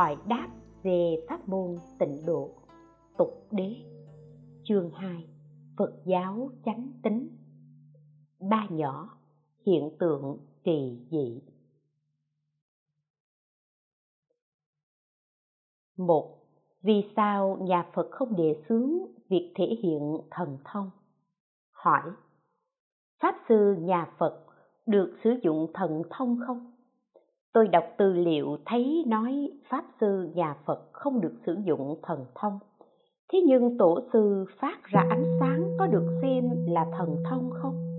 hỏi đáp về pháp môn tịnh độ. Tục đế. Chương 2 Phật giáo chánh tính. Ba nhỏ. Hiện tượng kỳ dị. Một. Vì sao nhà phật không đề xướng việc thể hiện thần thông? Hỏi. Pháp sư nhà phật được sử dụng thần thông không? Tôi đọc tư liệu thấy nói pháp sư nhà phật không được sử dụng thần thông. Thế nhưng tổ sư phát ra ánh sáng có được xem là thần thông không?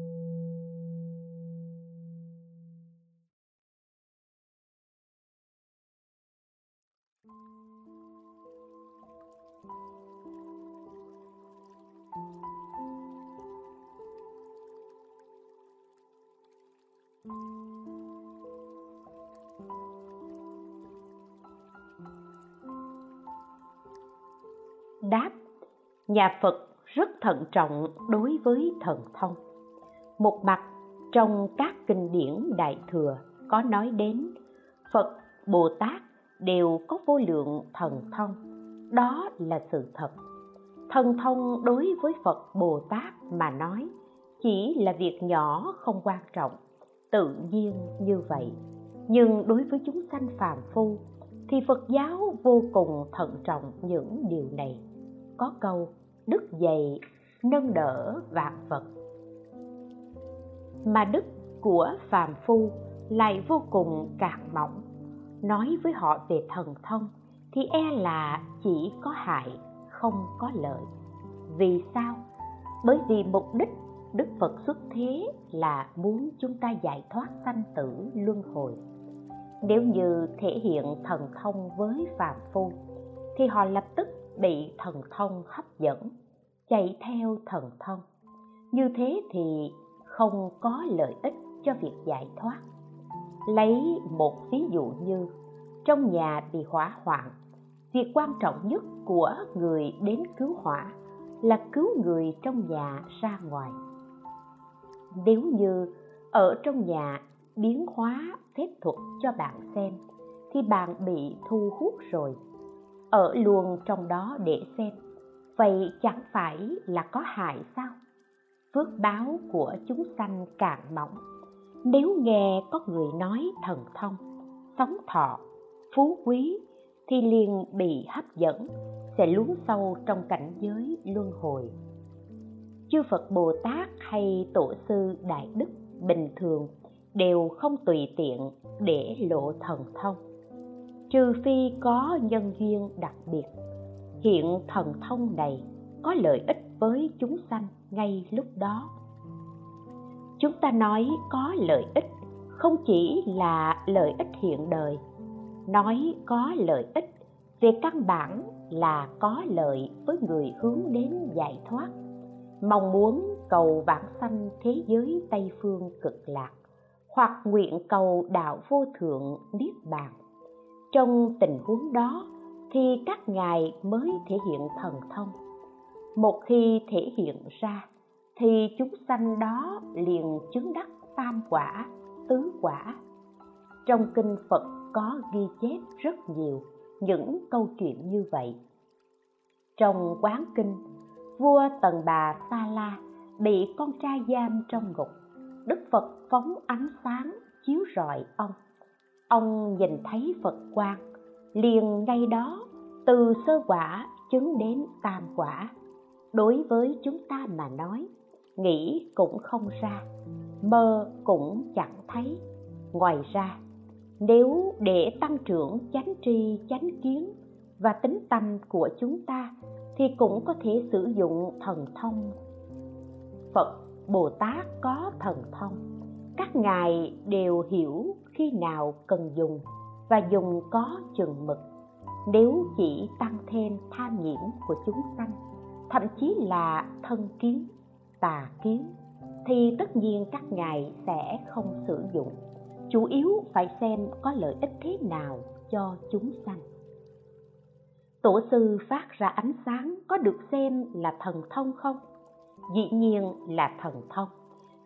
Đáp, nhà phật rất thận trọng đối với thần thông. Một mặt, trong các kinh điển đại thừa có nói đến, phật, bồ tát đều có vô lượng thần thông. Đó là sự thật. Thần thông đối với phật bồ tát mà nói chỉ là việc nhỏ không quan trọng, tự nhiên như vậy. Nhưng đối với chúng sanh phàm phu thì phật giáo vô cùng thận trọng những điều này có câu, đức dày, nâng đỡ vạn vật. Mà đức của phàm phu lại vô cùng cạn mỏng. Nói với họ về thần thông thì e là chỉ có hại, không có lợi. Vì sao? Bởi vì mục đích đức phật xuất thế là muốn chúng ta giải thoát sanh tử luân hồi. Nếu như thể hiện thần thông với phàm phu thì họ lập tức bị thần thông hấp dẫn, chạy theo thần thông. Như thế thì không có lợi ích cho việc giải thoát. Lấy một ví dụ như trong nhà bị hỏa hoạn, việc quan trọng nhất của người đến cứu hỏa là cứu người trong nhà ra ngoài. Nếu như ở trong nhà biến hóa phép thuật cho bạn xem, thì bạn bị thu hút rồi ở luôn trong đó để xem. Vậy chẳng phải là có hại sao? Phước báo của chúng sanh càng mỏng. Nếu nghe có người nói thần thông sống thọ, phú quý, thì liền bị hấp dẫn, sẽ lún sâu trong cảnh giới luân hồi. Chư phật bồ tát hay tổ sư đại đức bình thường đều không tùy tiện để lộ thần thông trừ phi có nhân duyên đặc biệt. Hiện thần thông này có lợi ích với chúng sanh ngay lúc đó. Chúng ta nói có lợi ích không chỉ là lợi ích hiện đời, nói có lợi ích về căn bản là có lợi với người hướng đến giải thoát. Mong muốn cầu vãng sanh thế giới tây phương cực lạc, hoặc nguyện cầu đạo vô thượng niết bàn trong tình huống đó, thì các ngài mới thể hiện thần thông. Một khi thể hiện ra, thì chúng sanh đó liền chứng đắc tam quả, tứ quả. Trong kinh phật có ghi chép rất nhiều những câu chuyện như vậy. Trong quán kinh, vua tần bà sa la bị con trai giam trong ngục. Đức phật phóng ánh sáng chiếu rọi ông ông nhìn thấy phật quang, liền ngay đó, từ sơ quả chứng đến tam quả. Đối với chúng ta mà nói, nghĩ cũng không ra, mơ cũng chẳng thấy. Ngoài ra, nếu để tăng trưởng chánh tri, chánh kiến và tính tâm của chúng ta, thì cũng có thể sử dụng thần thông. Phật bồ tát có thần thông, các ngài đều hiểu khi nào cần dùng và dùng có chừng mực. Nếu chỉ tăng thêm tham nhiễm của chúng sanh, thậm chí là thân kiến, tà kiến, thì tất nhiên các ngài sẽ không sử dụng. Chủ yếu phải xem có lợi ích thế nào cho chúng sanh. Tổ sư phát ra ánh sáng có được xem là thần thông không? Dĩ nhiên là thần thông.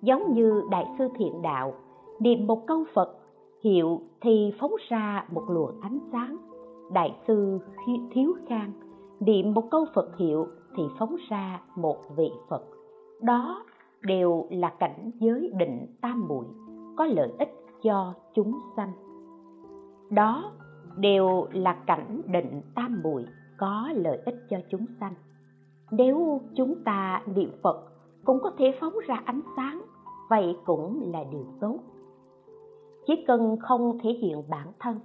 Giống như đại sư thiện đạo niệm một câu phật hiệu thì phóng ra một luồng ánh sáng. Đại sư thiếu khang niệm một câu phật hiệu thì phóng ra một vị phật. Đó đều là cảnh giới định tam muội, có lợi ích cho chúng sanh. Đó đều là cảnh định tam muội, có lợi ích cho chúng sanh. Nếu chúng ta niệm phật cũng có thể phóng ra ánh sáng, vậy cũng là điều tốt chỉ cần không thể hiện bản thân,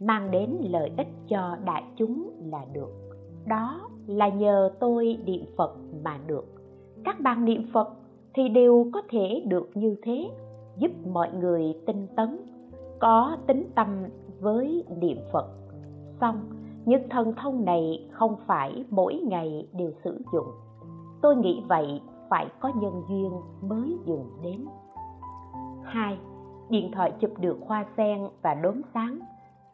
mang đến lợi ích cho đại chúng là được. Đó là nhờ tôi niệm phật mà được. Các bạn niệm phật thì đều có thể được như thế, giúp mọi người tinh tấn, có tính tâm với niệm phật. Xong, những thần thông này không phải mỗi ngày đều sử dụng. Tôi nghĩ vậy phải có nhân duyên mới dùng đến. Hai điện thoại chụp được hoa sen và đốm sáng.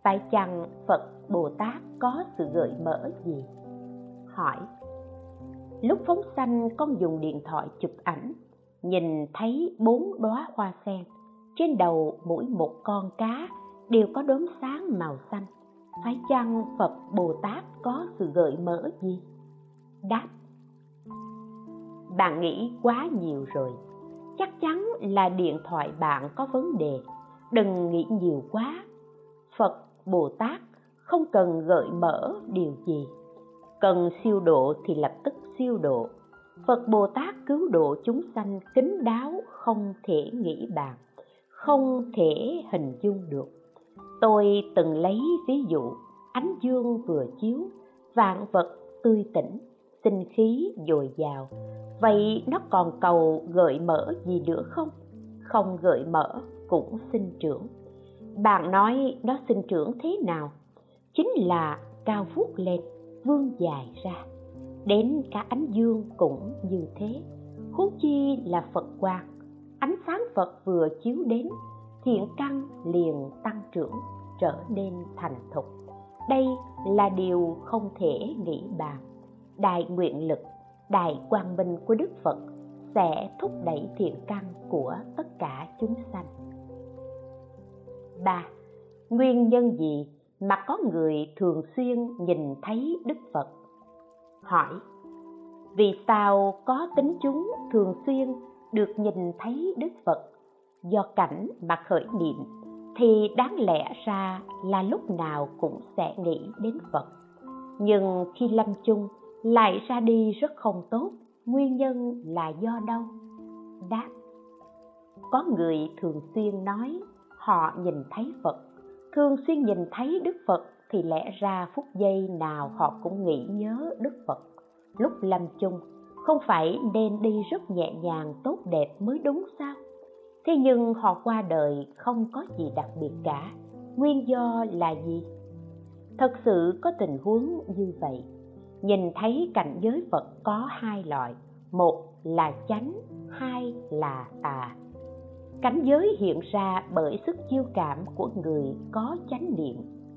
Tại chăng phật bồ tát có sự gợi mở gì? Hỏi. Lúc phóng sanh, con dùng điện thoại chụp ảnh, nhìn thấy bốn đóa hoa sen. Trên đầu mỗi một con cá đều có đốm sáng màu xanh. Phải chăng phật bồ tát có sự gợi mở gì? Đáp. Bạn nghĩ quá nhiều rồi chắc chắn là điện thoại bạn có vấn đề. Đừng nghĩ nhiều quá. Phật, bồ tát không cần gợi mở điều gì. Cần siêu độ thì lập tức siêu độ. Phật, bồ tát cứu độ chúng sanh kính đáo không thể nghĩ bàn, không thể hình dung được. Tôi từng lấy ví dụ, ánh dương vừa chiếu, vạn vật tươi tỉnh, sinh khí dồi dào vậy nó còn cầu gợi mở gì nữa không? Không gợi mở cũng sinh trưởng. Bạn nói nó sinh trưởng thế nào? Chính là cao vút lên vươn dài ra. Đến cả ánh dương cũng như thế. Huống chi là phật quang. Ánh sáng phật vừa chiếu đến, thiện căn liền tăng trưởng, trở nên thành thục. Đây là điều không thể nghĩ bàn. Đại nguyện lực đại quang minh của đức phật sẽ thúc đẩy thiện căn của tất cả chúng sanh. Ba, nguyên nhân gì mà có người thường xuyên nhìn thấy đức phật? Hỏi, vì sao có tính chúng thường xuyên được nhìn thấy đức phật? Do cảnh mà khởi niệm thì đáng lẽ ra là lúc nào cũng sẽ nghĩ đến phật. Nhưng khi lâm chung lại ra đi rất không tốt, nguyên nhân là do đâu? Đáp, có người thường xuyên nói họ nhìn thấy phật, thường xuyên nhìn thấy đức phật thì lẽ ra phút giây nào họ cũng nghĩ nhớ đức phật. Lúc lâm chung, không phải nên đi rất nhẹ nhàng tốt đẹp mới đúng sao? Thế nhưng họ qua đời không có gì đặc biệt cả, nguyên do là gì? Thật sự có tình huống như vậy nhìn thấy cảnh giới phật có hai loại, một là chánh, hai là tà. Cảnh giới hiện ra bởi sức chiêu cảm của người có chánh niệm,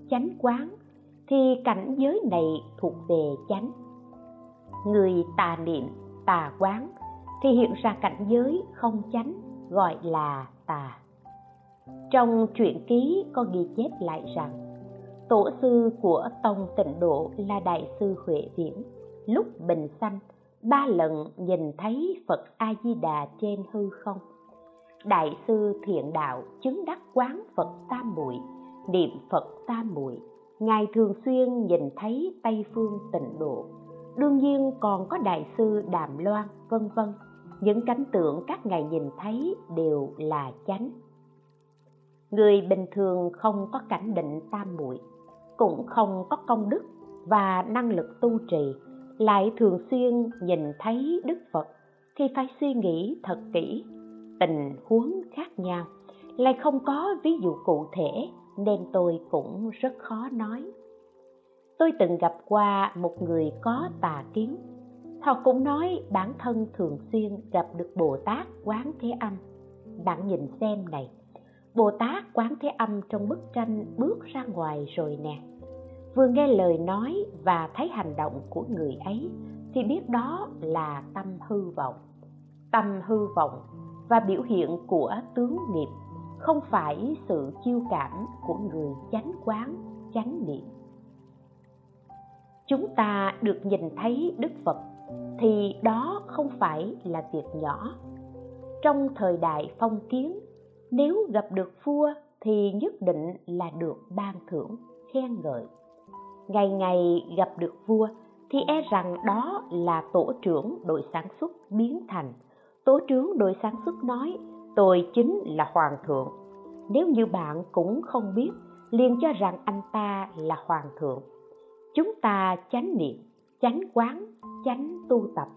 chánh quán, thì cảnh giới này thuộc về chánh. Người tà niệm, tà quán, thì hiện ra cảnh giới không chánh, gọi là tà. Trong truyện ký có ghi chép lại rằng tổ sư của tông tịnh độ là đại sư huệ viễn. Lúc bình sanh, ba lần nhìn thấy phật a di đà trên hư không. Đại sư thiện đạo chứng đắc quán phật tam muội, niệm phật tam muội, ngài thường xuyên nhìn thấy tây phương tịnh độ. Đương nhiên còn có đại sư đàm loan, vân vân. Những cảnh tượng các ngài nhìn thấy đều là chánh. Người bình thường không có cảnh định tam muội cũng không có công đức và năng lực tu trì, lại thường xuyên nhìn thấy đức phật. Thì phải suy nghĩ thật kỹ, tình huống khác nhau. Lại không có ví dụ cụ thể, nên tôi cũng rất khó nói. Tôi từng gặp qua một người có tà kiến. Họ cũng nói bản thân thường xuyên gặp được bồ tát quán thế âm. Bạn nhìn xem này bồ tát quán thế âm trong bức tranh bước ra ngoài rồi nè. Vừa nghe lời nói và thấy hành động của người ấy, thì biết đó là tâm hư vọng. Tâm hư vọng và biểu hiện của tướng nghiệp không phải sự chiêu cảm của người chánh quán, chánh niệm. Chúng ta được nhìn thấy đức phật thì đó không phải là việc nhỏ. Trong thời đại phong kiến nếu gặp được vua thì nhất định là được ban thưởng, khen ngợi. Ngày ngày gặp được vua thì e rằng đó là tổ trưởng đội sản xuất biến thành. Tổ trưởng đội sản xuất nói, tôi chính là hoàng thượng. Nếu như bạn cũng không biết, liền cho rằng anh ta là hoàng thượng. Chúng ta chánh niệm, chánh quán, chánh tu tập.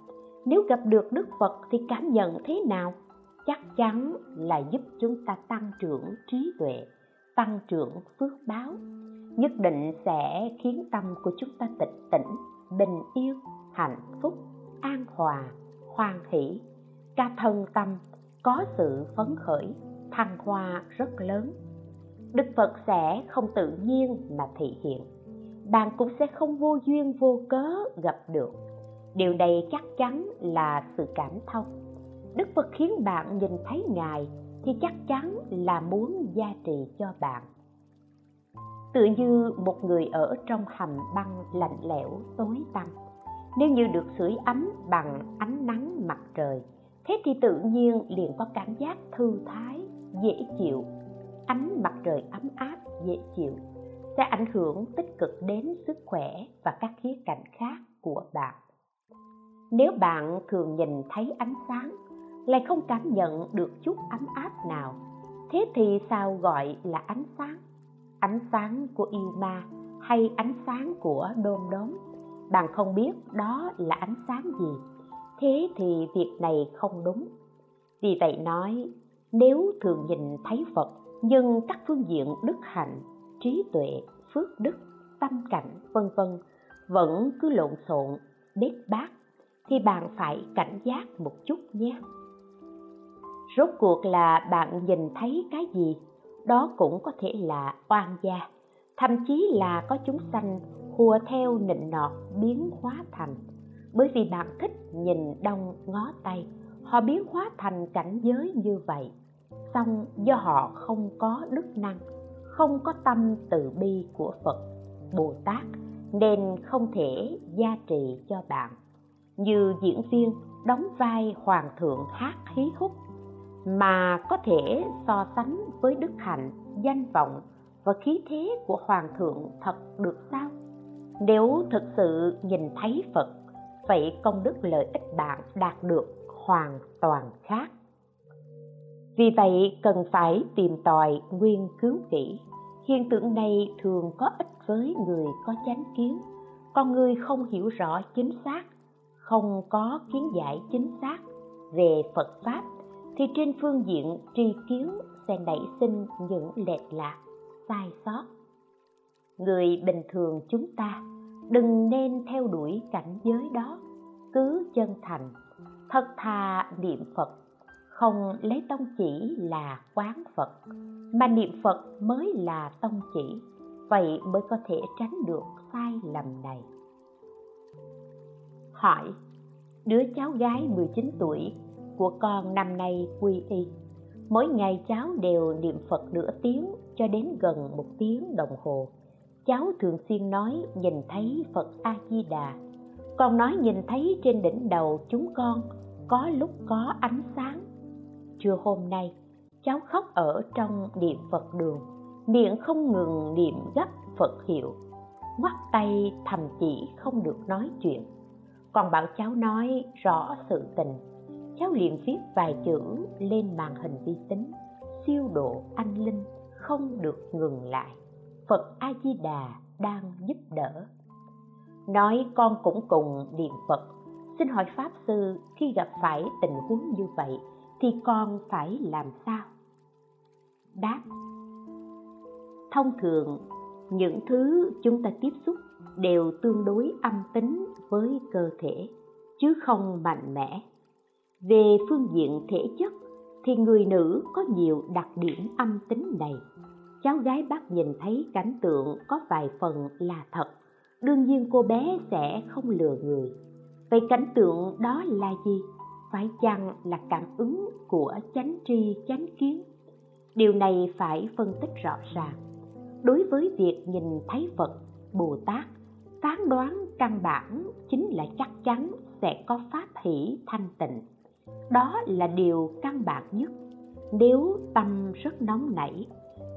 Nếu gặp được đức phật thì cảm nhận thế nào? Chắc chắn là giúp chúng ta tăng trưởng trí tuệ tăng trưởng phước báo. Nhất định sẽ khiến tâm của chúng ta tịch tỉnh bình yên, hạnh phúc an hòa hoan hỷ. Cả thân tâm có sự phấn khởi thăng hoa rất lớn. Đức phật sẽ không tự nhiên mà thị hiện. Bạn cũng sẽ không vô duyên vô cớ gặp được. Điều này chắc chắn là sự cảm thông đức phật khiến bạn nhìn thấy ngài thì chắc chắn là muốn gia trì cho bạn. Tựa như một người ở trong hầm băng lạnh lẽo tối tăm, nếu như được sưởi ấm bằng ánh nắng mặt trời, thế thì tự nhiên liền có cảm giác thư thái, dễ chịu. Ánh mặt trời ấm áp, dễ chịu, sẽ ảnh hưởng tích cực đến sức khỏe và các khía cạnh khác của bạn. Nếu bạn thường nhìn thấy ánh sáng lại không cảm nhận được chút ấm áp nào. Thế thì sao gọi là ánh sáng? Ánh sáng của yêu ma hay ánh sáng của đom đóm? Bạn không biết đó là ánh sáng gì. Thế thì việc này không đúng. Vì vậy nói, nếu thường nhìn thấy phật, nhưng các phương diện đức hạnh, trí tuệ, phước đức, tâm cảnh, vân vân vẫn cứ lộn xộn, bết bát, thì bạn phải cảnh giác một chút nhé rốt cuộc là bạn nhìn thấy cái gì? Đó cũng có thể là oan gia. Thậm chí là có chúng sanh hùa theo nịnh nọt biến hóa thành. Bởi vì bạn thích nhìn đông ngó tây, họ biến hóa thành cảnh giới như vậy. Song do họ không có đức năng, không có tâm từ bi của phật, bồ tát, nên không thể gia trì cho bạn. Như diễn viên đóng vai hoàng thượng hát hí húc mà có thể so sánh với đức hạnh, danh vọng và khí thế của hoàng thượng thật được sao? Nếu thực sự nhìn thấy phật, vậy công đức lợi ích bạn đạt được hoàn toàn khác. Vì vậy cần phải tìm tòi nguyên cứu kỹ hiện tượng này thường có ích với người có chánh kiến. Con người không hiểu rõ chính xác, không có kiến giải chính xác về phật pháp thì trên phương diện tri kiến sẽ nảy sinh những lệch lạc, sai sót. Người bình thường chúng ta đừng nên theo đuổi cảnh giới đó, cứ chân thành, thật thà niệm phật, không lấy tông chỉ là quán phật, mà niệm phật mới là tông chỉ, vậy mới có thể tránh được sai lầm này. Hỏi, đứa cháu gái 19 tuổi của con năm nay quy y. Mỗi ngày cháu đều niệm phật nửa tiếng cho đến gần một tiếng đồng hồ. Cháu thường xuyên nói nhìn thấy phật a di đà con nói nhìn thấy trên đỉnh đầu chúng con có lúc có ánh sáng. Trưa hôm nay, cháu khóc ở trong niệm phật đường, miệng không ngừng niệm gấp phật hiệu. Ngoắt tay thầm chỉ không được nói chuyện. Còn bảo cháu nói rõ sự tình cháu liền viết vài chữ lên màn hình vi tính. Siêu độ anh linh không được ngừng lại. Phật a di đà đang giúp đỡ. Nói con cũng cùng niệm phật. Xin hỏi pháp sư, khi gặp phải tình huống như vậy, thì con phải làm sao? Đáp. Thông thường, những thứ chúng ta tiếp xúc đều tương đối âm tính với cơ thể, chứ không mạnh mẽ về phương diện thể chất, thì người nữ có nhiều đặc điểm âm tính này. Cháu gái bác nhìn thấy cảnh tượng có vài phần là thật. Đương nhiên cô bé sẽ không lừa người. Vậy cảnh tượng đó là gì? Phải chăng là cảm ứng của chánh tri, chánh kiến? Điều này phải phân tích rõ ràng. Đối với việc nhìn thấy phật, bồ tát, phán đoán căn bản chính là chắc chắn sẽ có pháp hỷ thanh tịnh đó là điều căn bản nhất. Nếu tâm rất nóng nảy,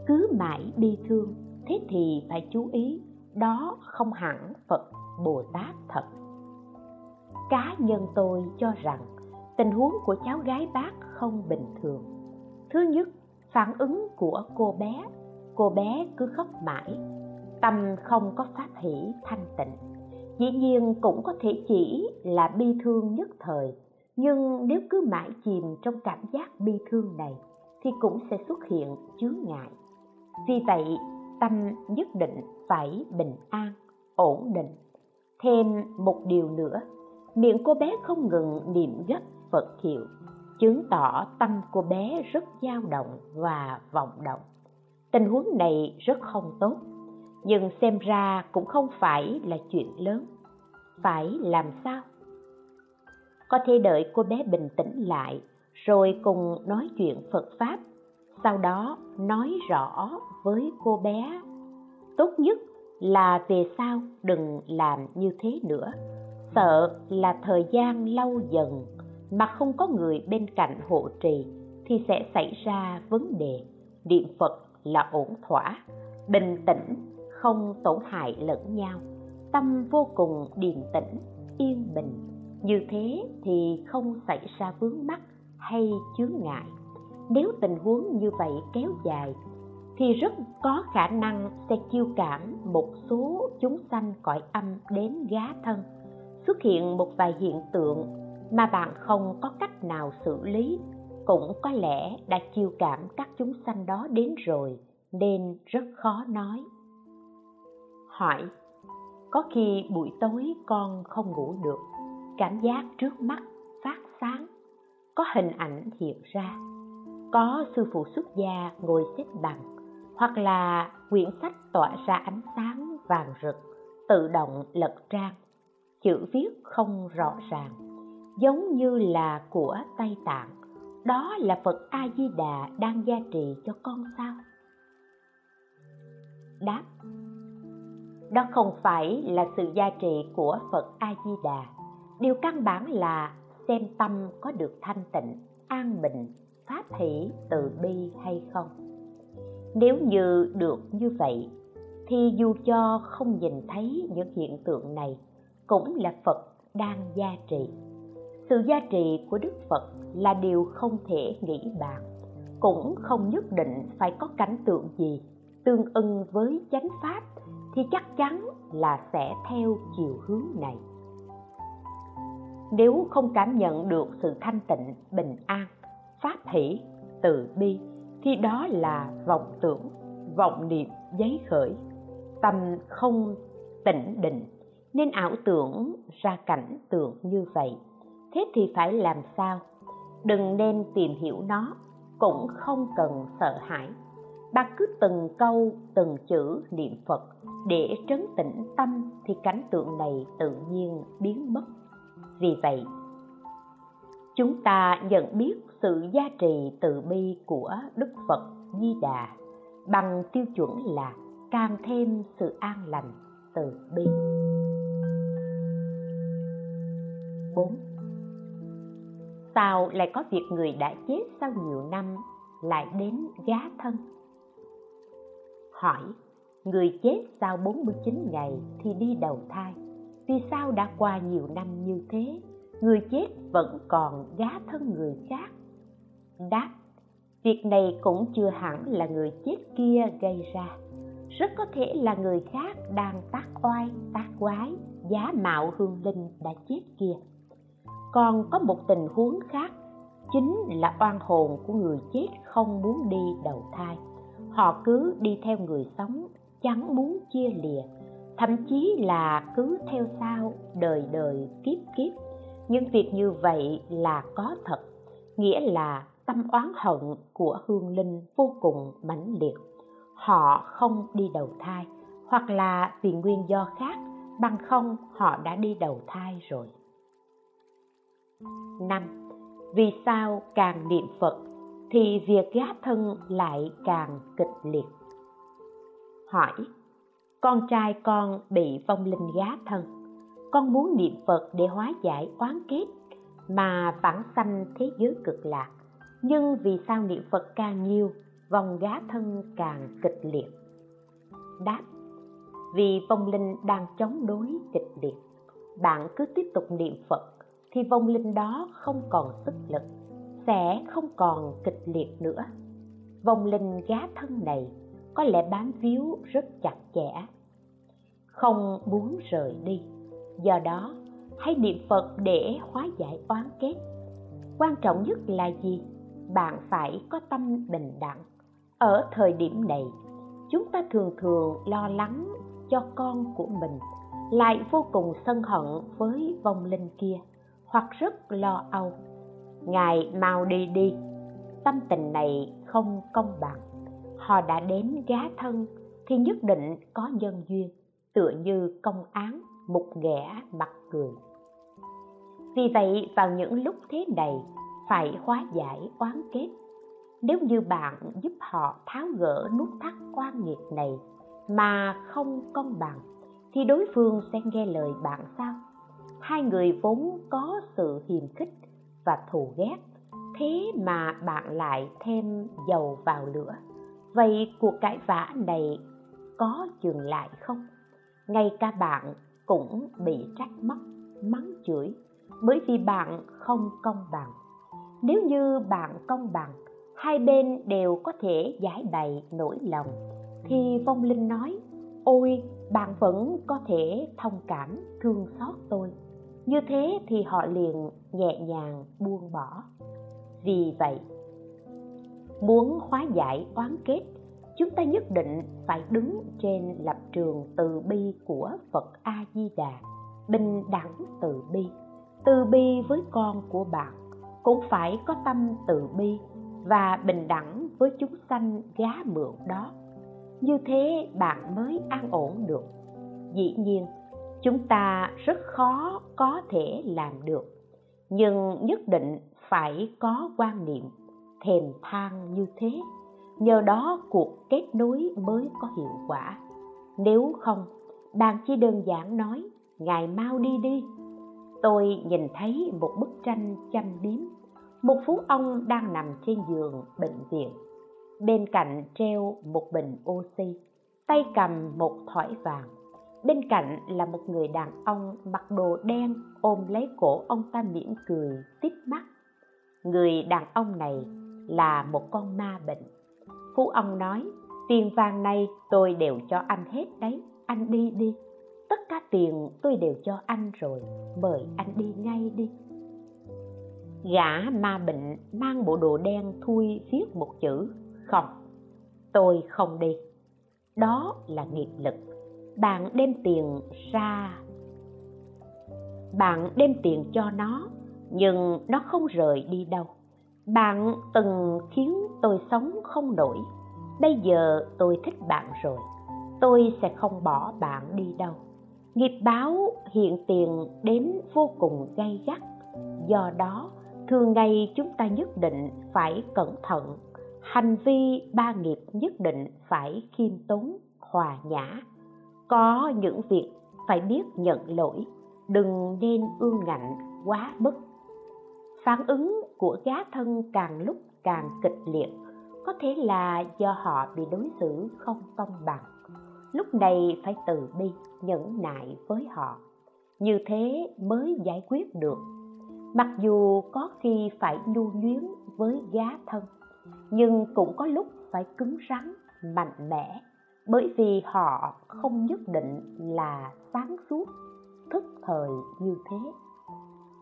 cứ mãi bi thương, thế thì phải chú ý, đó không hẳn phật bồ tát thật. Cá nhân tôi cho rằng, tình huống của cháu gái bác không bình thường. Thứ nhất, phản ứng của cô bé. Cô bé cứ khóc mãi. Tâm không có pháp hỷ thanh tịnh. Dĩ nhiên cũng có thể chỉ là bi thương nhất thời nhưng nếu cứ mãi chìm trong cảm giác bi thương này, thì cũng sẽ xuất hiện chướng ngại. Vì vậy, tâm nhất định phải bình an, ổn định. Thêm một điều nữa, miệng cô bé không ngừng niệm gấp phật hiệu, chứng tỏ tâm cô bé rất dao động và vọng động. Tình huống này rất không tốt, nhưng xem ra cũng không phải là chuyện lớn. Phải làm sao? Có thể đợi cô bé bình tĩnh lại, rồi cùng nói chuyện phật pháp, sau đó nói rõ với cô bé. Tốt nhất là về sau đừng làm như thế nữa. Sợ là thời gian lâu dần mà không có người bên cạnh hộ trì thì sẽ xảy ra vấn đề. Niệm phật là ổn thỏa, bình tĩnh, không tổn hại lẫn nhau. Tâm vô cùng điềm tĩnh, yên bình như thế thì không xảy ra vướng mắc hay chướng ngại. Nếu tình huống như vậy kéo dài, thì rất có khả năng sẽ chiêu cảm một số chúng sanh cõi âm đến gá thân, xuất hiện một vài hiện tượng mà bạn không có cách nào xử lý. Cũng có lẽ đã chiêu cảm các chúng sanh đó đến rồi, nên rất khó nói. Hỏi, có khi buổi tối con không ngủ được cảm giác trước mắt phát sáng, có hình ảnh hiện ra. Có sư phụ xuất gia ngồi xếp bằng, hoặc là quyển sách tỏa ra ánh sáng vàng rực, tự động lật trang chữ viết không rõ ràng, giống như là của tây tạng. Đó là phật a di đà đang gia trì cho con sao? Đáp, đó không phải là sự gia trì của phật a di đà điều căn bản là xem tâm có được thanh tịnh, an bình pháp hỷ từ bi hay không. Nếu như được như vậy, thì dù cho không nhìn thấy những hiện tượng này, cũng là phật đang gia trì. Sự gia trì của đức phật là điều không thể nghĩ bàn, cũng không nhất định phải có cảnh tượng gì tương ưng với chánh pháp thì chắc chắn là sẽ theo chiều hướng này nếu không cảm nhận được sự thanh tịnh, bình an, pháp hỷ, từ bi, thì đó là vọng tưởng, vọng niệm, giấy khởi. Tâm không tĩnh định, nên ảo tưởng ra cảnh tượng như vậy. Thế thì phải làm sao? Đừng nên tìm hiểu nó, cũng không cần sợ hãi. Bạn cứ từng câu, từng chữ niệm phật, để trấn tĩnh tâm thì cảnh tượng này tự nhiên biến mất vì vậy chúng ta nhận biết sự gia trì từ bi của đức phật di đà bằng tiêu chuẩn là càng thêm sự an lành từ bi 4. Sao lại có việc người đã chết sau nhiều năm lại đến gá thân? Hỏi, người chết sau 49 ngày thì đi đầu thai, vì sao đã qua nhiều năm như thế, người chết vẫn còn gá thân người khác? Đáp, việc này cũng chưa hẳn là người chết kia gây ra, rất có thể là người khác đang tác oai, tác quái, giá mạo hương linh đã chết kia. Còn có một tình huống khác chính là oan hồn của người chết không muốn đi đầu thai. Họ cứ đi theo người sống chẳng muốn chia lìa thậm chí là cứ theo sau, đời đời kiếp kiếp. Nhưng việc như vậy là có thật, nghĩa là tâm oán hận của hương linh vô cùng mãnh liệt. Họ không đi đầu thai, hoặc là vì nguyên do khác, bằng không họ đã đi đầu thai rồi. Năm, vì sao càng niệm phật thì việc gá thân lại càng kịch liệt? Hỏi con trai con bị vong linh gá thân con muốn niệm phật để hóa giải oán kết mà vãng sanh thế giới cực lạc. Nhưng vì sao niệm phật càng nhiều vòng gá thân càng kịch liệt? Đáp, vì vong linh đang chống đối kịch liệt. Bạn cứ tiếp tục niệm phật thì vong linh đó không còn sức lực, sẽ không còn kịch liệt nữa. Vong linh gá thân này có lẽ bám víu rất chặt chẽ. Không muốn rời đi. Do đó, hãy niệm phật để hóa giải oán kết. Quan trọng nhất là gì? Bạn phải có tâm bình đẳng. Ở thời điểm này, chúng ta thường thường lo lắng cho con của mình lại vô cùng sân hận với vong linh kia, hoặc rất lo âu. Ngài mau đi đi. Tâm tình này không công bằng họ đã đến gá thân thì nhất định có nhân duyên, tựa như công án một ghẻ mặt cười vì vậy, vào những lúc thế này, phải hóa giải oán kết. Nếu như bạn giúp họ tháo gỡ nút thắt quan nghiệt này mà không công bằng, thì đối phương sẽ nghe lời bạn sao? Hai người vốn có sự hiềm khích và thù ghét, thế mà bạn lại thêm dầu vào lửa vậy cuộc cãi vã này có dừng lại không? Ngay cả bạn cũng bị trách móc, mắng chửi bởi vì bạn không công bằng. Nếu như bạn công bằng, hai bên đều có thể giải bày nỗi lòng. Thì vong linh nói, ôi, bạn vẫn có thể thông cảm thương xót tôi. Như thế thì họ liền nhẹ nhàng buông bỏ. Vì vậy muốn hóa giải oán kết, chúng ta nhất định phải đứng trên lập trường từ bi của phật a di đà bình đẳng từ bi. Từ bi với con của bạn cũng phải có tâm từ bi và bình đẳng với chúng sanh gá mượn đó. Như thế bạn mới an ổn được. Dĩ nhiên, chúng ta rất khó có thể làm được, nhưng nhất định phải có quan niệm thèm than như thế. Nhờ đó cuộc kết nối mới có hiệu quả. Nếu không, bạn chỉ đơn giản nói, ngài mau đi đi. Tôi nhìn thấy một bức tranh chăm biếm. Một phú ông đang nằm trên giường bệnh viện. Bên cạnh treo một bình oxy, tay cầm một thỏi vàng. Bên cạnh là một người đàn ông mặc đồ đen ôm lấy cổ ông ta mỉm cười, tít mắt. Người đàn ông này là một con ma bệnh. Phú ông nói, tiền vàng này tôi đều cho anh hết đấy, anh đi đi. Tất cả tiền tôi đều cho anh rồi, mời anh đi ngay đi. Gã ma bệnh mang bộ đồ đen thui viết một chữ, không, tôi không đi. Đó là nghiệp lực. Bạn đem tiền ra. Bạn đem tiền cho nó, nhưng nó không rời đi đâu bạn từng khiến tôi sống không nổi bây giờ tôi thích bạn rồi. Tôi sẽ không bỏ bạn đi đâu. Nghiệp báo hiện tiền đến vô cùng gay gắt. Do đó, thường ngày chúng ta nhất định phải cẩn thận. Hành vi ba nghiệp nhất định phải khiêm tốn, hòa nhã. Có những việc phải biết nhận lỗi. Đừng nên ương ngạnh quá bất phản ứng của gã thân càng lúc càng kịch liệt, có thể là do họ bị đối xử không công bằng. Lúc này phải từ bi, nhẫn nại với họ. Như thế mới giải quyết được. Mặc dù có khi phải nhu nhuyến với gá thân, nhưng cũng có lúc phải cứng rắn, mạnh mẽ, bởi vì họ không nhất định là sáng suốt, thức thời như thế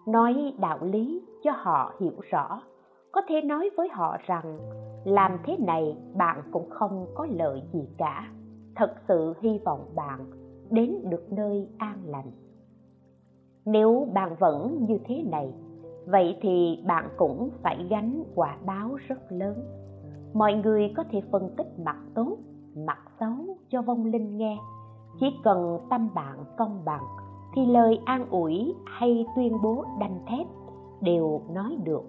nói đạo lý cho họ hiểu rõ. Có thể nói với họ rằng, làm thế này bạn cũng không có lợi gì cả. Thật sự hy vọng bạn đến được nơi an lành. Nếu bạn vẫn như thế này, vậy thì bạn cũng phải gánh quả báo rất lớn. Mọi người có thể phân tích mặt tốt, mặt xấu cho vong linh nghe. Chỉ cần tâm bạn công bằng thì lời an ủi hay tuyên bố đanh thép đều nói được.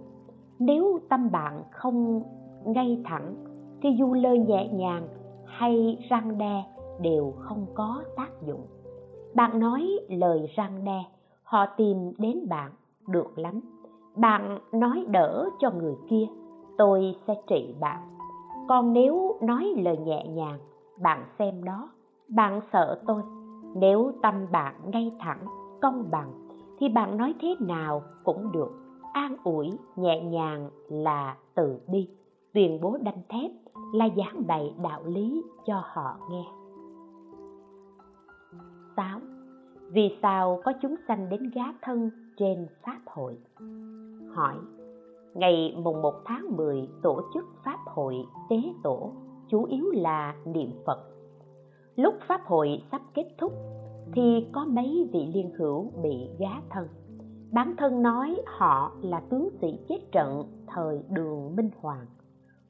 Nếu tâm bạn không ngay thẳng, thì dù lời nhẹ nhàng hay răng đe đều không có tác dụng. Bạn nói lời răng đe, họ tìm đến bạn được lắm. Bạn nói đỡ cho người kia, tôi sẽ trị bạn. Còn nếu nói lời nhẹ nhàng, bạn xem đó, bạn sợ tôi nếu tâm bạn ngay thẳng, công bằng, thì bạn nói thế nào cũng được an ủi, nhẹ nhàng là từ bi tuyên bố đanh thép là giảng bày đạo lý cho họ nghe 6. Vì sao có chúng sanh đến gá thân trên Pháp hội? Hỏi, Ngày mùng 1 tháng 10 tổ chức Pháp hội Tế Tổ, chủ yếu là niệm Phật. Lúc Pháp hội sắp kết thúc thì có mấy vị liên hữu bị gá thân. Bản thân nói họ là tướng sĩ chết trận thời đường Minh Hoàng,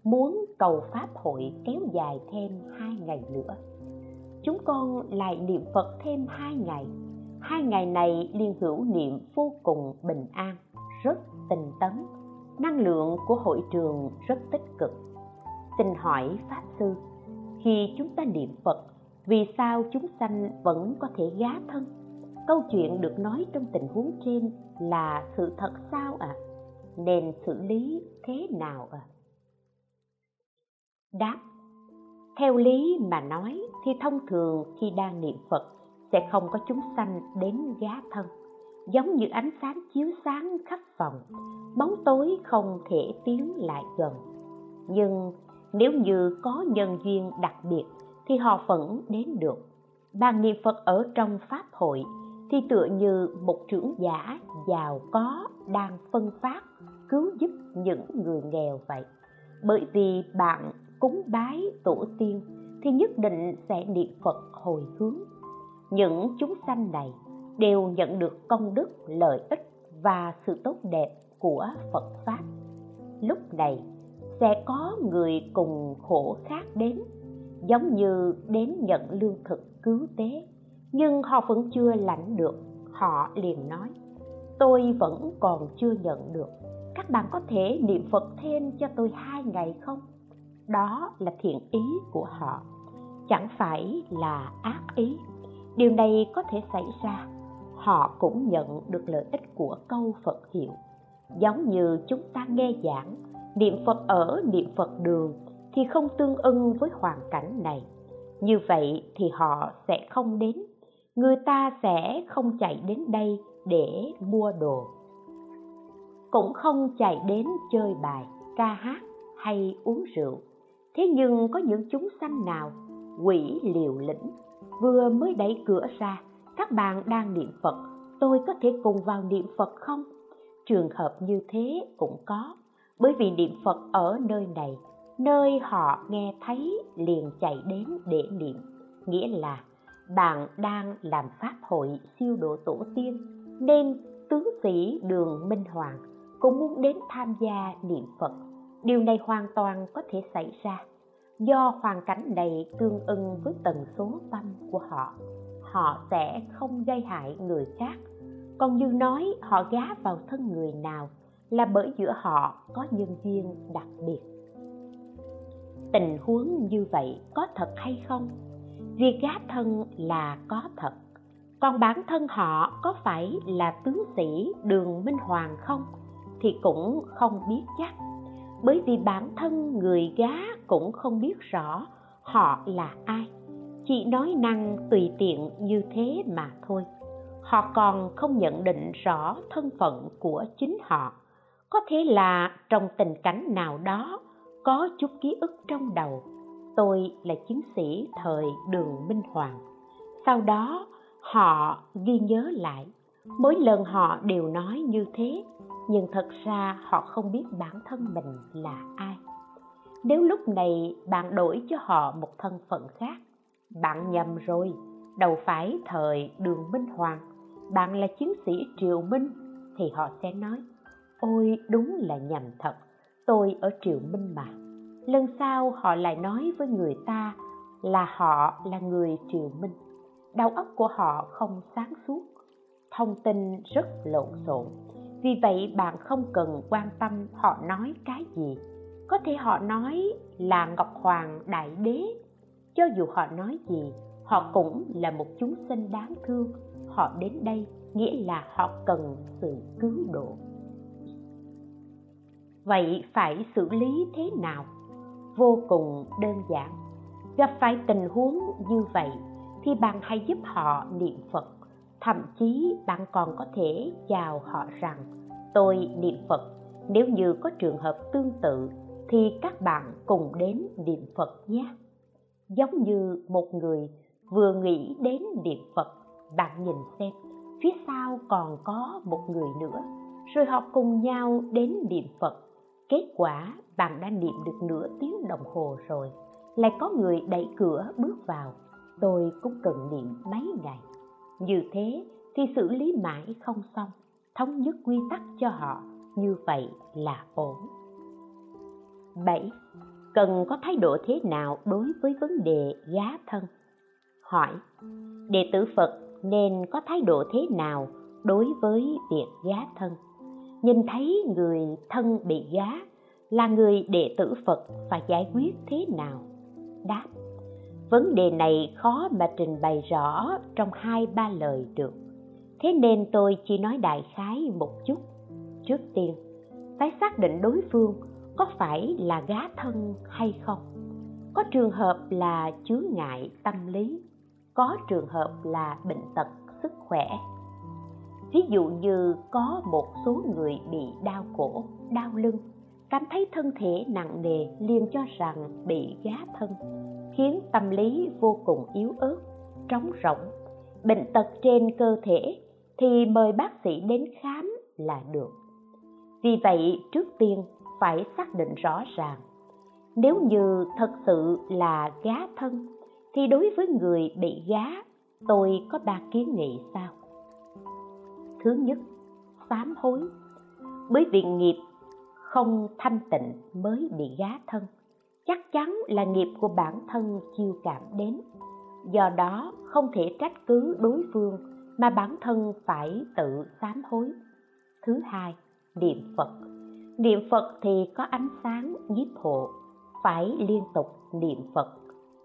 muốn cầu Pháp hội kéo dài thêm hai ngày nữa. Chúng con lại niệm Phật thêm hai ngày. Hai ngày này liên hữu niệm vô cùng bình an, rất tình tấn. Năng lượng của hội trường rất tích cực. Xin hỏi Pháp Sư, khi chúng ta niệm Phật vì sao chúng sanh vẫn có thể gá thân câu chuyện được nói trong tình huống trên là sự thật sao ạ à? nên xử lý thế nào ạ à? đáp, theo lý mà nói thì thông thường khi đang niệm phật sẽ không có chúng sanh đến gá thân giống như ánh sáng chiếu sáng khắp phòng, bóng tối không thể tiến lại gần nhưng nếu như có nhân duyên đặc biệt thì họ vẫn đến được. Bàn niệm phật ở trong pháp hội thì tựa như một trưởng giả giàu có đang phân phát, cứu giúp những người nghèo vậy. Bởi vì bạn cúng bái tổ tiên thì nhất định sẽ niệm phật hồi hướng. Những chúng sanh này đều nhận được công đức, lợi ích và sự tốt đẹp của phật pháp. Lúc này sẽ có người cùng khổ khác đến giống như đến nhận lương thực cứu tế. Nhưng họ vẫn chưa lãnh được, họ liền nói, tôi vẫn còn chưa nhận được. Các bạn có thể niệm phật thêm cho tôi hai ngày không? Đó là thiện ý của họ. Chẳng phải là ác ý. Điều này có thể xảy ra. Họ cũng nhận được lợi ích của câu phật hiệu. Giống như chúng ta nghe giảng, niệm phật ở niệm phật đường thì không tương ưng với hoàn cảnh này. Như vậy thì họ sẽ không đến. Người ta sẽ không chạy đến đây để mua đồ. Cũng không chạy đến chơi bài, ca hát hay uống rượu. Thế nhưng có những chúng sanh nào quỷ liều lĩnh, vừa mới đẩy cửa ra, các bạn đang niệm phật, tôi có thể cùng vào niệm phật không? Trường hợp như thế cũng có, bởi vì niệm phật ở nơi này nơi họ nghe thấy liền chạy đến để niệm. Nghĩa là, bạn đang làm pháp hội siêu độ tổ tiên, nên tướng sĩ đường minh hoàng cũng muốn đến tham gia niệm phật. Điều này hoàn toàn có thể xảy ra. Do hoàn cảnh này tương ưng với tần số tâm của họ họ sẽ không gây hại người khác. Còn như nói họ gá vào thân người nào là bởi giữa họ có nhân duyên đặc biệt tình huống như vậy có thật hay không? Việc gá thân là có thật. Còn bản thân họ có phải là tướng sĩ đường minh hoàng không? Thì cũng không biết chắc. Bởi vì bản thân người gá cũng không biết rõ họ là ai. Chỉ nói năng tùy tiện như thế mà thôi. Họ còn không nhận định rõ thân phận của chính họ. Có thể là trong tình cảnh nào đó có chút ký ức trong đầu. Tôi là chiến sĩ thời đường minh hoàng. Sau đó, họ ghi nhớ lại. Mỗi lần họ đều nói như thế, nhưng thật ra họ không biết bản thân mình là ai. Nếu lúc này bạn đổi cho họ một thân phận khác, bạn nhầm rồi đầu phải thời đường minh hoàng. Bạn là chiến sĩ triều minh, thì họ sẽ nói, ôi, đúng là nhầm thật tôi ở triều minh mà. Lần sau họ lại nói với người ta là họ là người triều minh. Đầu óc của họ không sáng suốt. Thông tin rất lộn xộn. Vì vậy bạn không cần quan tâm họ nói cái gì. Có thể họ nói là ngọc hoàng đại đế. Cho dù họ nói gì, họ cũng là một chúng sinh đáng thương. Họ đến đây nghĩa là họ cần sự cứu độ vậy phải xử lý thế nào? Vô cùng đơn giản. Gặp phải tình huống như vậy thì bạn hãy giúp họ niệm phật. Thậm chí bạn còn có thể chào họ rằng, tôi niệm phật. Nếu như có trường hợp tương tự, thì các bạn cùng đến niệm phật nhé. Giống như một người vừa nghĩ đến niệm phật, bạn nhìn xem, phía sau còn có một người nữa, rồi họ cùng nhau đến niệm phật kết quả bạn đã niệm được nửa tiếng đồng hồ rồi. Lại có người đẩy cửa bước vào. Tôi cũng cần niệm mấy ngày. Như thế thì xử lý mãi không xong. Thống nhất quy tắc cho họ. Như vậy là ổn. 7. Cần có thái độ thế nào đối với vấn đề giá thân? Hỏi, đệ tử Phật nên có thái độ thế nào đối với việc giá thân? Nhìn thấy người thân bị giá là người đệ tử Phật và giải quyết thế nào? Đáp, vấn đề này khó mà trình bày rõ trong hai ba lời được. Thế nên tôi chỉ nói đại khái một chút. Trước tiên, phải xác định đối phương có phải là gá thân hay không có trường hợp là chướng ngại tâm lý có trường hợp là bệnh tật sức khỏe ví dụ như có một số người bị đau cổ, đau lưng, cảm thấy thân thể nặng nề liền cho rằng bị gá thân, khiến tâm lý vô cùng yếu ớt, trống rỗng. Bệnh tật trên cơ thể thì mời bác sĩ đến khám là được. Vì vậy, trước tiên phải xác định rõ ràng, nếu như thật sự là gá thân thì đối với người bị gá tôi có ba kiến nghị sau thứ nhất, sám hối, bởi vì nghiệp không thanh tịnh mới bị gá thân. Chắc chắn là nghiệp của bản thân chiêu cảm đến. Do đó, không thể trách cứ đối phương mà bản thân phải tự sám hối. Thứ hai, niệm phật. Niệm phật thì có ánh sáng nhiếp hộ, phải liên tục niệm phật,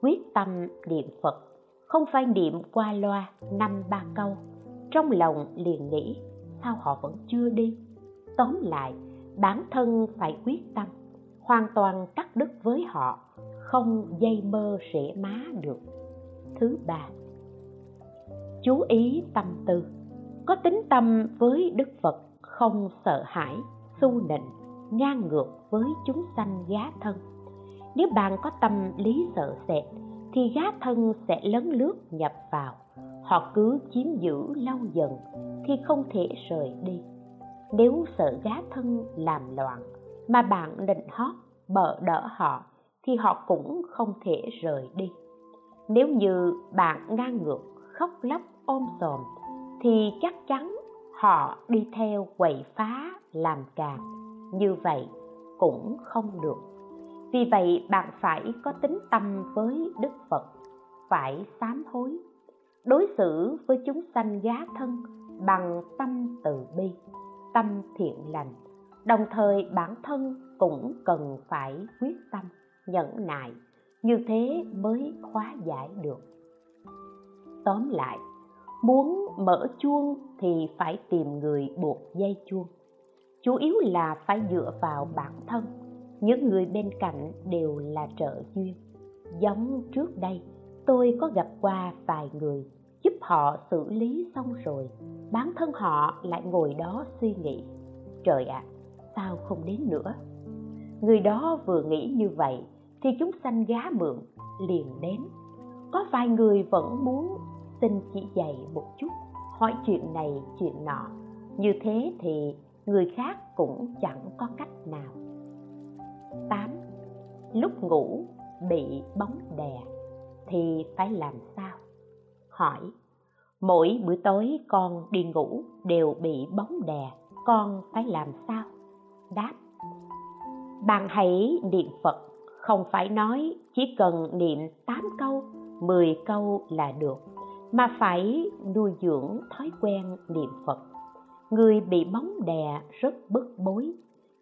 quyết tâm niệm phật, không phải niệm qua loa năm ba câu trong lòng liền nghĩ, sao họ vẫn chưa đi? Tóm lại, bản thân phải quyết tâm, hoàn toàn cắt đứt với họ, không dây mơ rễ má được. Thứ ba, chú ý tâm tư. Có tính tâm với đức phật, không sợ hãi, xu nịnh, ngang ngược với chúng sanh gá thân. Nếu bạn có tâm lý sợ sệt, thì gá thân sẽ lấn lướt nhập vào họ cứ chiếm giữ lâu dần thì không thể rời đi. Nếu sợ gá thân làm loạn mà bạn định hót, bợ đỡ họ thì họ cũng không thể rời đi. Nếu như bạn ngang ngược, khóc lóc, ôm sòm thì chắc chắn họ đi theo quậy phá làm càng như vậy cũng không được. Vì vậy bạn phải có tính tâm với đức phật, phải sám hối đối xử với chúng sanh giá thân bằng tâm từ bi, tâm thiện lành. Đồng thời bản thân cũng cần phải quyết tâm, nhẫn nại. Như thế mới hóa giải được. Tóm lại, muốn mở chuông thì phải tìm người buộc dây chuông. Chủ yếu là phải dựa vào bản thân. Những người bên cạnh đều là trợ duyên. Giống trước đây tôi có gặp qua vài người giúp họ xử lý xong rồi bản thân họ lại ngồi đó suy nghĩ. Trời ạ à, sao không đến nữa? Người đó vừa nghĩ như vậy thì chúng sanh gá mượn liền đến. Có vài người vẫn muốn xin chỉ dạy một chút hỏi chuyện này chuyện nọ. Như thế thì người khác cũng chẳng có cách nào. 8. Lúc ngủ bị bóng đè thì phải làm sao? Hỏi, mỗi buổi tối con đi ngủ đều bị bóng đè, con phải làm sao? Đáp, bạn hãy niệm Phật, không phải nói chỉ cần niệm 8 câu, 10 câu là được, mà phải nuôi dưỡng thói quen niệm Phật người bị bóng đè rất bức bối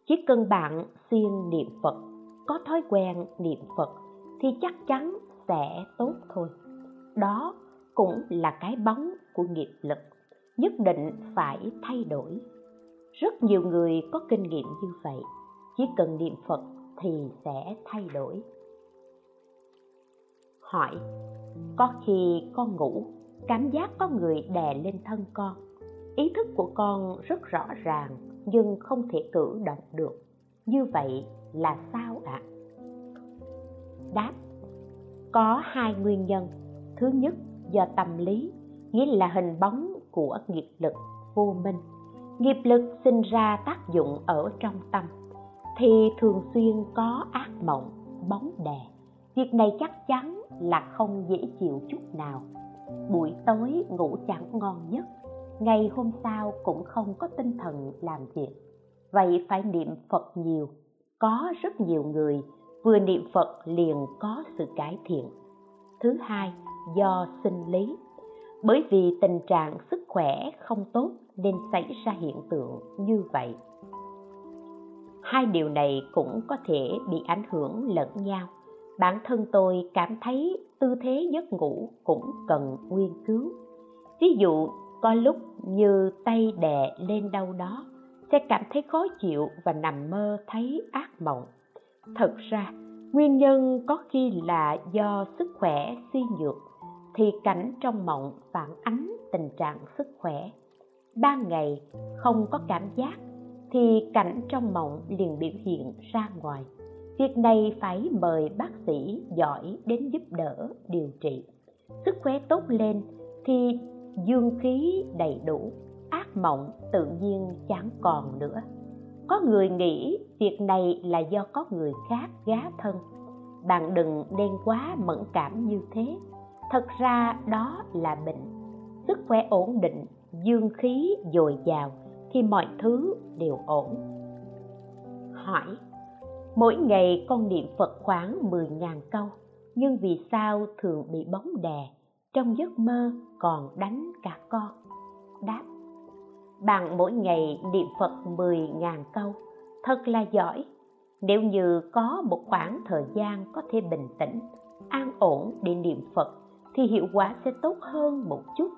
chỉ cần bạn siêng niệm phật có thói quen niệm phật thì chắc chắn sẽ tốt thôi. Đó cũng là cái bóng của nghiệp lực, nhất định phải thay đổi. Rất nhiều người có kinh nghiệm như vậy, chỉ cần niệm phật thì sẽ thay đổi. Hỏi, có khi con ngủ, cảm giác có người đè lên thân con. Ý thức của con rất rõ ràng nhưng không thể cử động được. Như vậy là sao ạ? À? đáp có hai nguyên nhân. Thứ nhất, do tâm lý, nghĩa là hình bóng của nghiệp lực vô minh. Nghiệp lực sinh ra tác dụng ở trong tâm, thì thường xuyên có ác mộng, bóng đè. Việc này chắc chắn là không dễ chịu chút nào. Buổi tối ngủ chẳng ngon nhất, ngày hôm sau cũng không có tinh thần làm việc. Vậy phải niệm phật nhiều, có rất nhiều người vừa niệm phật liền có sự cải thiện. Thứ hai, do sinh lý. Bởi vì tình trạng sức khỏe không tốt nên xảy ra hiện tượng như vậy. Hai điều này cũng có thể bị ảnh hưởng lẫn nhau. Bản thân tôi cảm thấy tư thế giấc ngủ cũng cần nghiên cứu. Ví dụ, có lúc như tay đè lên đâu đó, sẽ cảm thấy khó chịu và nằm mơ thấy ác mộng thật ra, nguyên nhân có khi là do sức khỏe suy nhược, thì cảnh trong mộng phản ánh tình trạng sức khỏe. Ban ngày không có cảm giác, thì cảnh trong mộng liền biểu hiện ra ngoài. Việc này phải mời bác sĩ giỏi đến giúp đỡ, điều trị. Sức khỏe tốt lên, thì dương khí đầy đủ, ác mộng tự nhiên chẳng còn nữa có người nghĩ việc này là do có người khác gá thân. Bạn đừng nên quá mẫn cảm như thế. Thật ra đó là bệnh. Sức khỏe ổn định, dương khí dồi dào thì mọi thứ đều ổn. Hỏi, mỗi ngày con niệm phật khoảng 10.000 câu, nhưng vì sao thường bị bóng đè, trong giấc mơ còn đánh cả con? Đáp bạn mỗi ngày niệm phật 10.000 câu, thật là giỏi. Nếu như có một khoảng thời gian có thể bình tĩnh, an ổn để niệm phật thì hiệu quả sẽ tốt hơn một chút.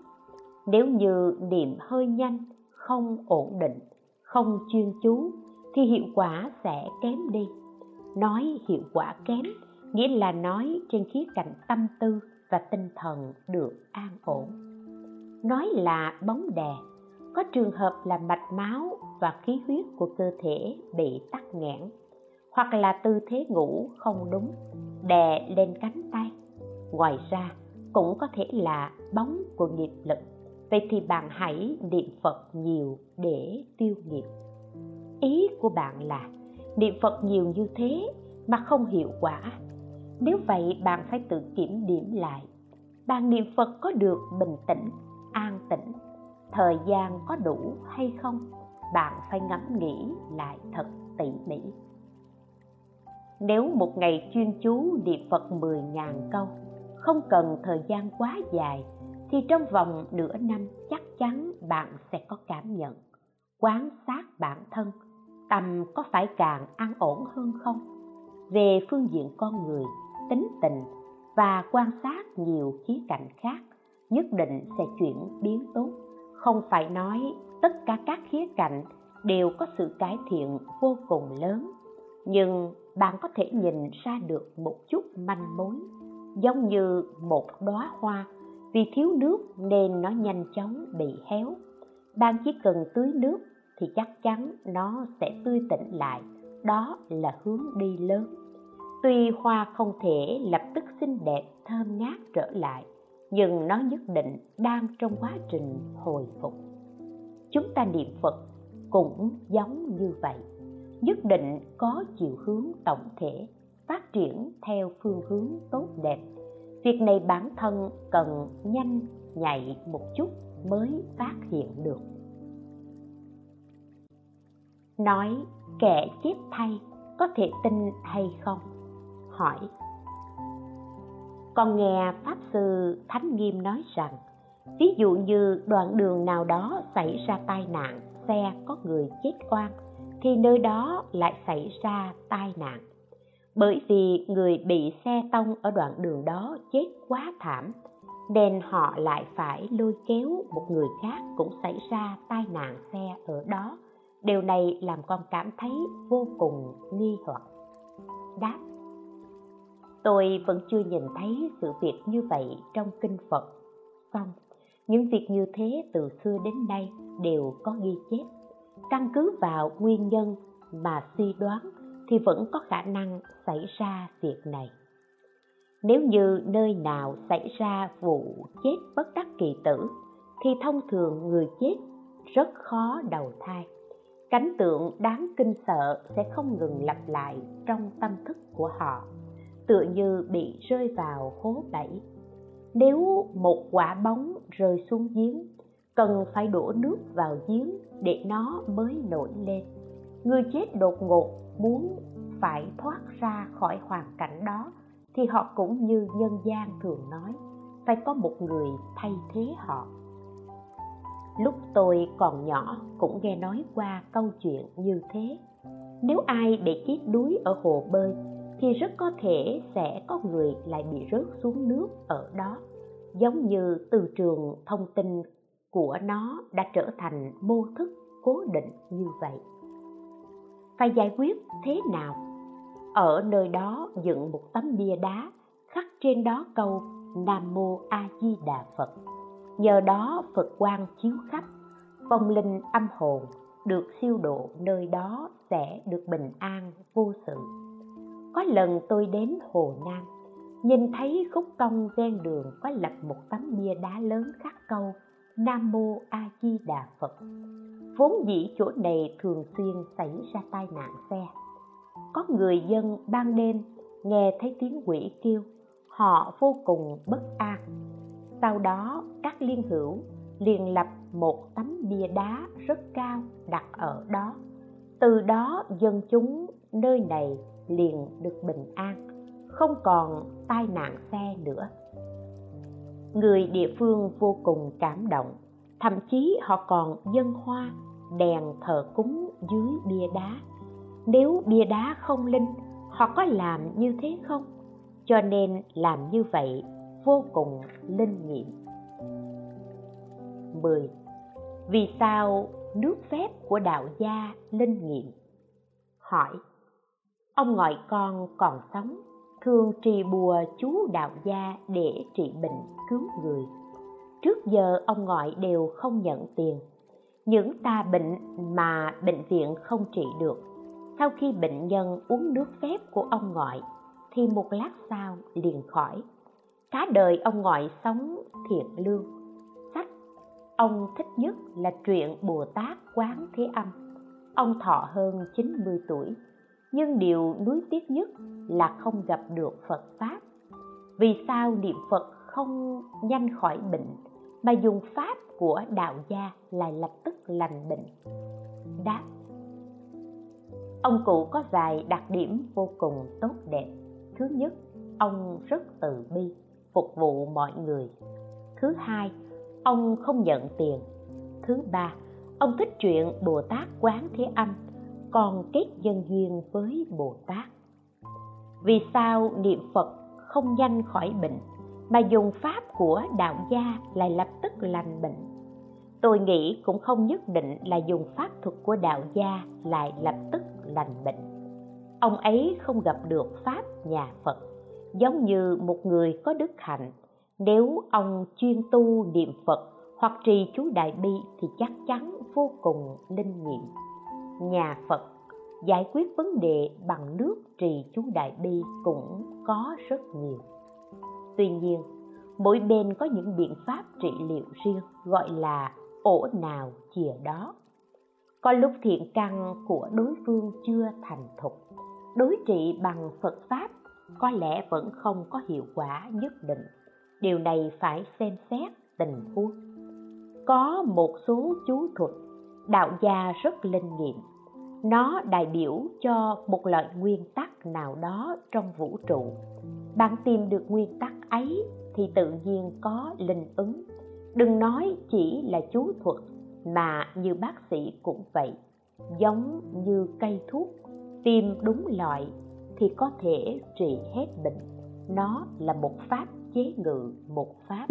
Nếu như niệm hơi nhanh, không ổn định, không chuyên chú thì hiệu quả sẽ kém đi. Nói hiệu quả kém nghĩa là nói trên khía cạnh tâm tư và tinh thần được an ổn. Nói là bóng đè có trường hợp là mạch máu và khí huyết của cơ thể bị tắc nghẽn, hoặc là tư thế ngủ không đúng, đè lên cánh tay. Ngoài ra, cũng có thể là bóng của nghiệp lực. Vậy thì bạn hãy niệm phật nhiều để tiêu nghiệp. Ý của bạn là niệm phật nhiều như thế mà không hiệu quả. Nếu vậy, bạn phải tự kiểm điểm lại. Bạn niệm phật có được bình tĩnh, an tĩnh thời gian có đủ hay không? Bạn phải ngẫm nghĩ lại thật tỉ mỉ. Nếu một ngày chuyên chú niệm phật 10.000 câu, không cần thời gian quá dài, thì trong vòng nửa năm chắc chắn bạn sẽ có cảm nhận quán sát bản thân, tâm có phải càng an ổn hơn không? Về phương diện con người, tính tình và quan sát nhiều khía cạnh khác, nhất định sẽ chuyển biến tốt không phải nói tất cả các khía cạnh đều có sự cải thiện vô cùng lớn, nhưng bạn có thể nhìn ra được một chút manh mối, giống như một đóa hoa. Vì thiếu nước nên nó nhanh chóng bị héo. Bạn chỉ cần tưới nước thì chắc chắn nó sẽ tươi tỉnh lại. Đó là hướng đi lớn. Tuy hoa không thể lập tức xinh đẹp, thơm ngát trở lại nhưng nó nhất định đang trong quá trình hồi phục. Chúng ta niệm phật cũng giống như vậy. Nhất định có chiều hướng tổng thể, phát triển theo phương hướng tốt đẹp. Việc này bản thân cần nhanh nhạy một chút mới phát hiện được. Nói kẻ chép thay có thể tin hay không? Hỏi con nghe pháp sư thánh nghiêm nói rằng, ví dụ như đoạn đường nào đó xảy ra tai nạn, xe có người chết oan, thì nơi đó lại xảy ra tai nạn. Bởi vì người bị xe tông ở đoạn đường đó chết quá thảm, nên họ lại phải lôi kéo một người khác cũng xảy ra tai nạn xe ở đó. Điều này làm con cảm thấy vô cùng nghi hoặc. Đáp tôi vẫn chưa nhìn thấy sự việc như vậy trong kinh phật. Xong, những việc như thế từ xưa đến nay đều có ghi chép. Căn cứ vào nguyên nhân mà suy đoán thì vẫn có khả năng xảy ra việc này. Nếu như nơi nào xảy ra vụ chết bất đắc kỳ tử, thì thông thường người chết rất khó đầu thai. Cảnh tượng đáng kinh sợ sẽ không ngừng lặp lại trong tâm thức của họ tựa như bị rơi vào hố bẫy. Nếu một quả bóng rơi xuống giếng, cần phải đổ nước vào giếng để nó mới nổi lên. Người chết đột ngột muốn phải thoát ra khỏi hoàn cảnh đó thì họ cũng như nhân gian thường nói, phải có một người thay thế họ. Lúc tôi còn nhỏ cũng nghe nói qua câu chuyện như thế. Nếu ai để chết đuối ở hồ bơi thì rất có thể sẽ có người lại bị rớt xuống nước ở đó. Giống như từ trường thông tin của nó đã trở thành mô thức cố định như vậy. Phải giải quyết thế nào? Ở nơi đó dựng một tấm bia đá, khắc trên đó câu nam mô a di đà phật. Nhờ đó phật quang chiếu khắp, vong linh âm hồn được siêu độ nơi đó sẽ được bình an vô sự có lần tôi đến hồ nam, nhìn thấy khúc cong ven đường có lập một tấm bia đá lớn khắc câu, nam mô a di đà phật. Vốn dĩ chỗ này thường xuyên xảy ra tai nạn xe. Có người dân ban đêm nghe thấy tiếng quỷ kêu, họ vô cùng bất an. Sau đó, các liên hữu liền lập một tấm bia đá rất cao đặt ở đó. Từ đó dân chúng nơi này liền được bình an, không còn tai nạn xe nữa người địa phương vô cùng cảm động, thậm chí họ còn dân hoa, đèn thờ cúng dưới bia đá nếu bia đá không linh, họ có làm như thế không cho nên làm như vậy vô cùng linh nghiệm 10. Vì sao nước phép của đạo gia linh nghiệm? Hỏi Ông ngoại con còn sống, thường trì bùa chú đạo gia để trị bệnh, cứu người. Trước giờ, ông ngoại đều không nhận tiền. Những ta bệnh mà bệnh viện không trị được, sau khi bệnh nhân uống nước phép của ông ngoại thì một lát sau liền khỏi. Cả đời ông ngoại sống thiện lương. Sách ông thích nhất là truyện bồ tát quán thế âm. Ông thọ hơn 90 tuổi nhưng điều nuối tiếc nhất là không gặp được phật pháp. Vì sao niệm phật không nhanh khỏi bệnh, mà dùng pháp của đạo gia lại lập tức lành bệnh? Đáp, ông cụ có vài đặc điểm vô cùng tốt đẹp. Thứ nhất, ông rất từ bi, phục vụ mọi người. Thứ hai, ông không nhận tiền. Thứ ba, ông thích chuyện bồ tát quán thế âm còn kết nhân duyên với bồ tát. Vì sao niệm phật không nhanh khỏi bệnh, mà dùng pháp của đạo gia lại lập tức lành bệnh? Tôi nghĩ cũng không nhất định là dùng pháp thuật của đạo gia lại lập tức lành bệnh. Ông ấy không gặp được pháp nhà phật, giống như một người có đức hạnh. Nếu ông chuyên tu niệm phật hoặc trì chú đại bi thì chắc chắn vô cùng linh nghiệm nhà phật giải quyết vấn đề bằng nước trì chú đại bi cũng có rất nhiều. Tuy nhiên, mỗi bên có những biện pháp trị liệu riêng, gọi là ổ nào chìa đó. Có lúc thiện căn của đối phương chưa thành thục, đối trị bằng phật pháp có lẽ vẫn không có hiệu quả nhất định. Điều này phải xem xét tình huống. Có một số chú thuật đạo gia rất linh nghiệm. Nó đại biểu cho một loại nguyên tắc nào đó trong vũ trụ. Bạn tìm được nguyên tắc ấy thì tự nhiên có linh ứng. Đừng nói chỉ là chú thuật, mà như bác sĩ cũng vậy, giống như cây thuốc. Tìm đúng loại thì có thể trị hết bệnh. Nó là một pháp chế ngự, một pháp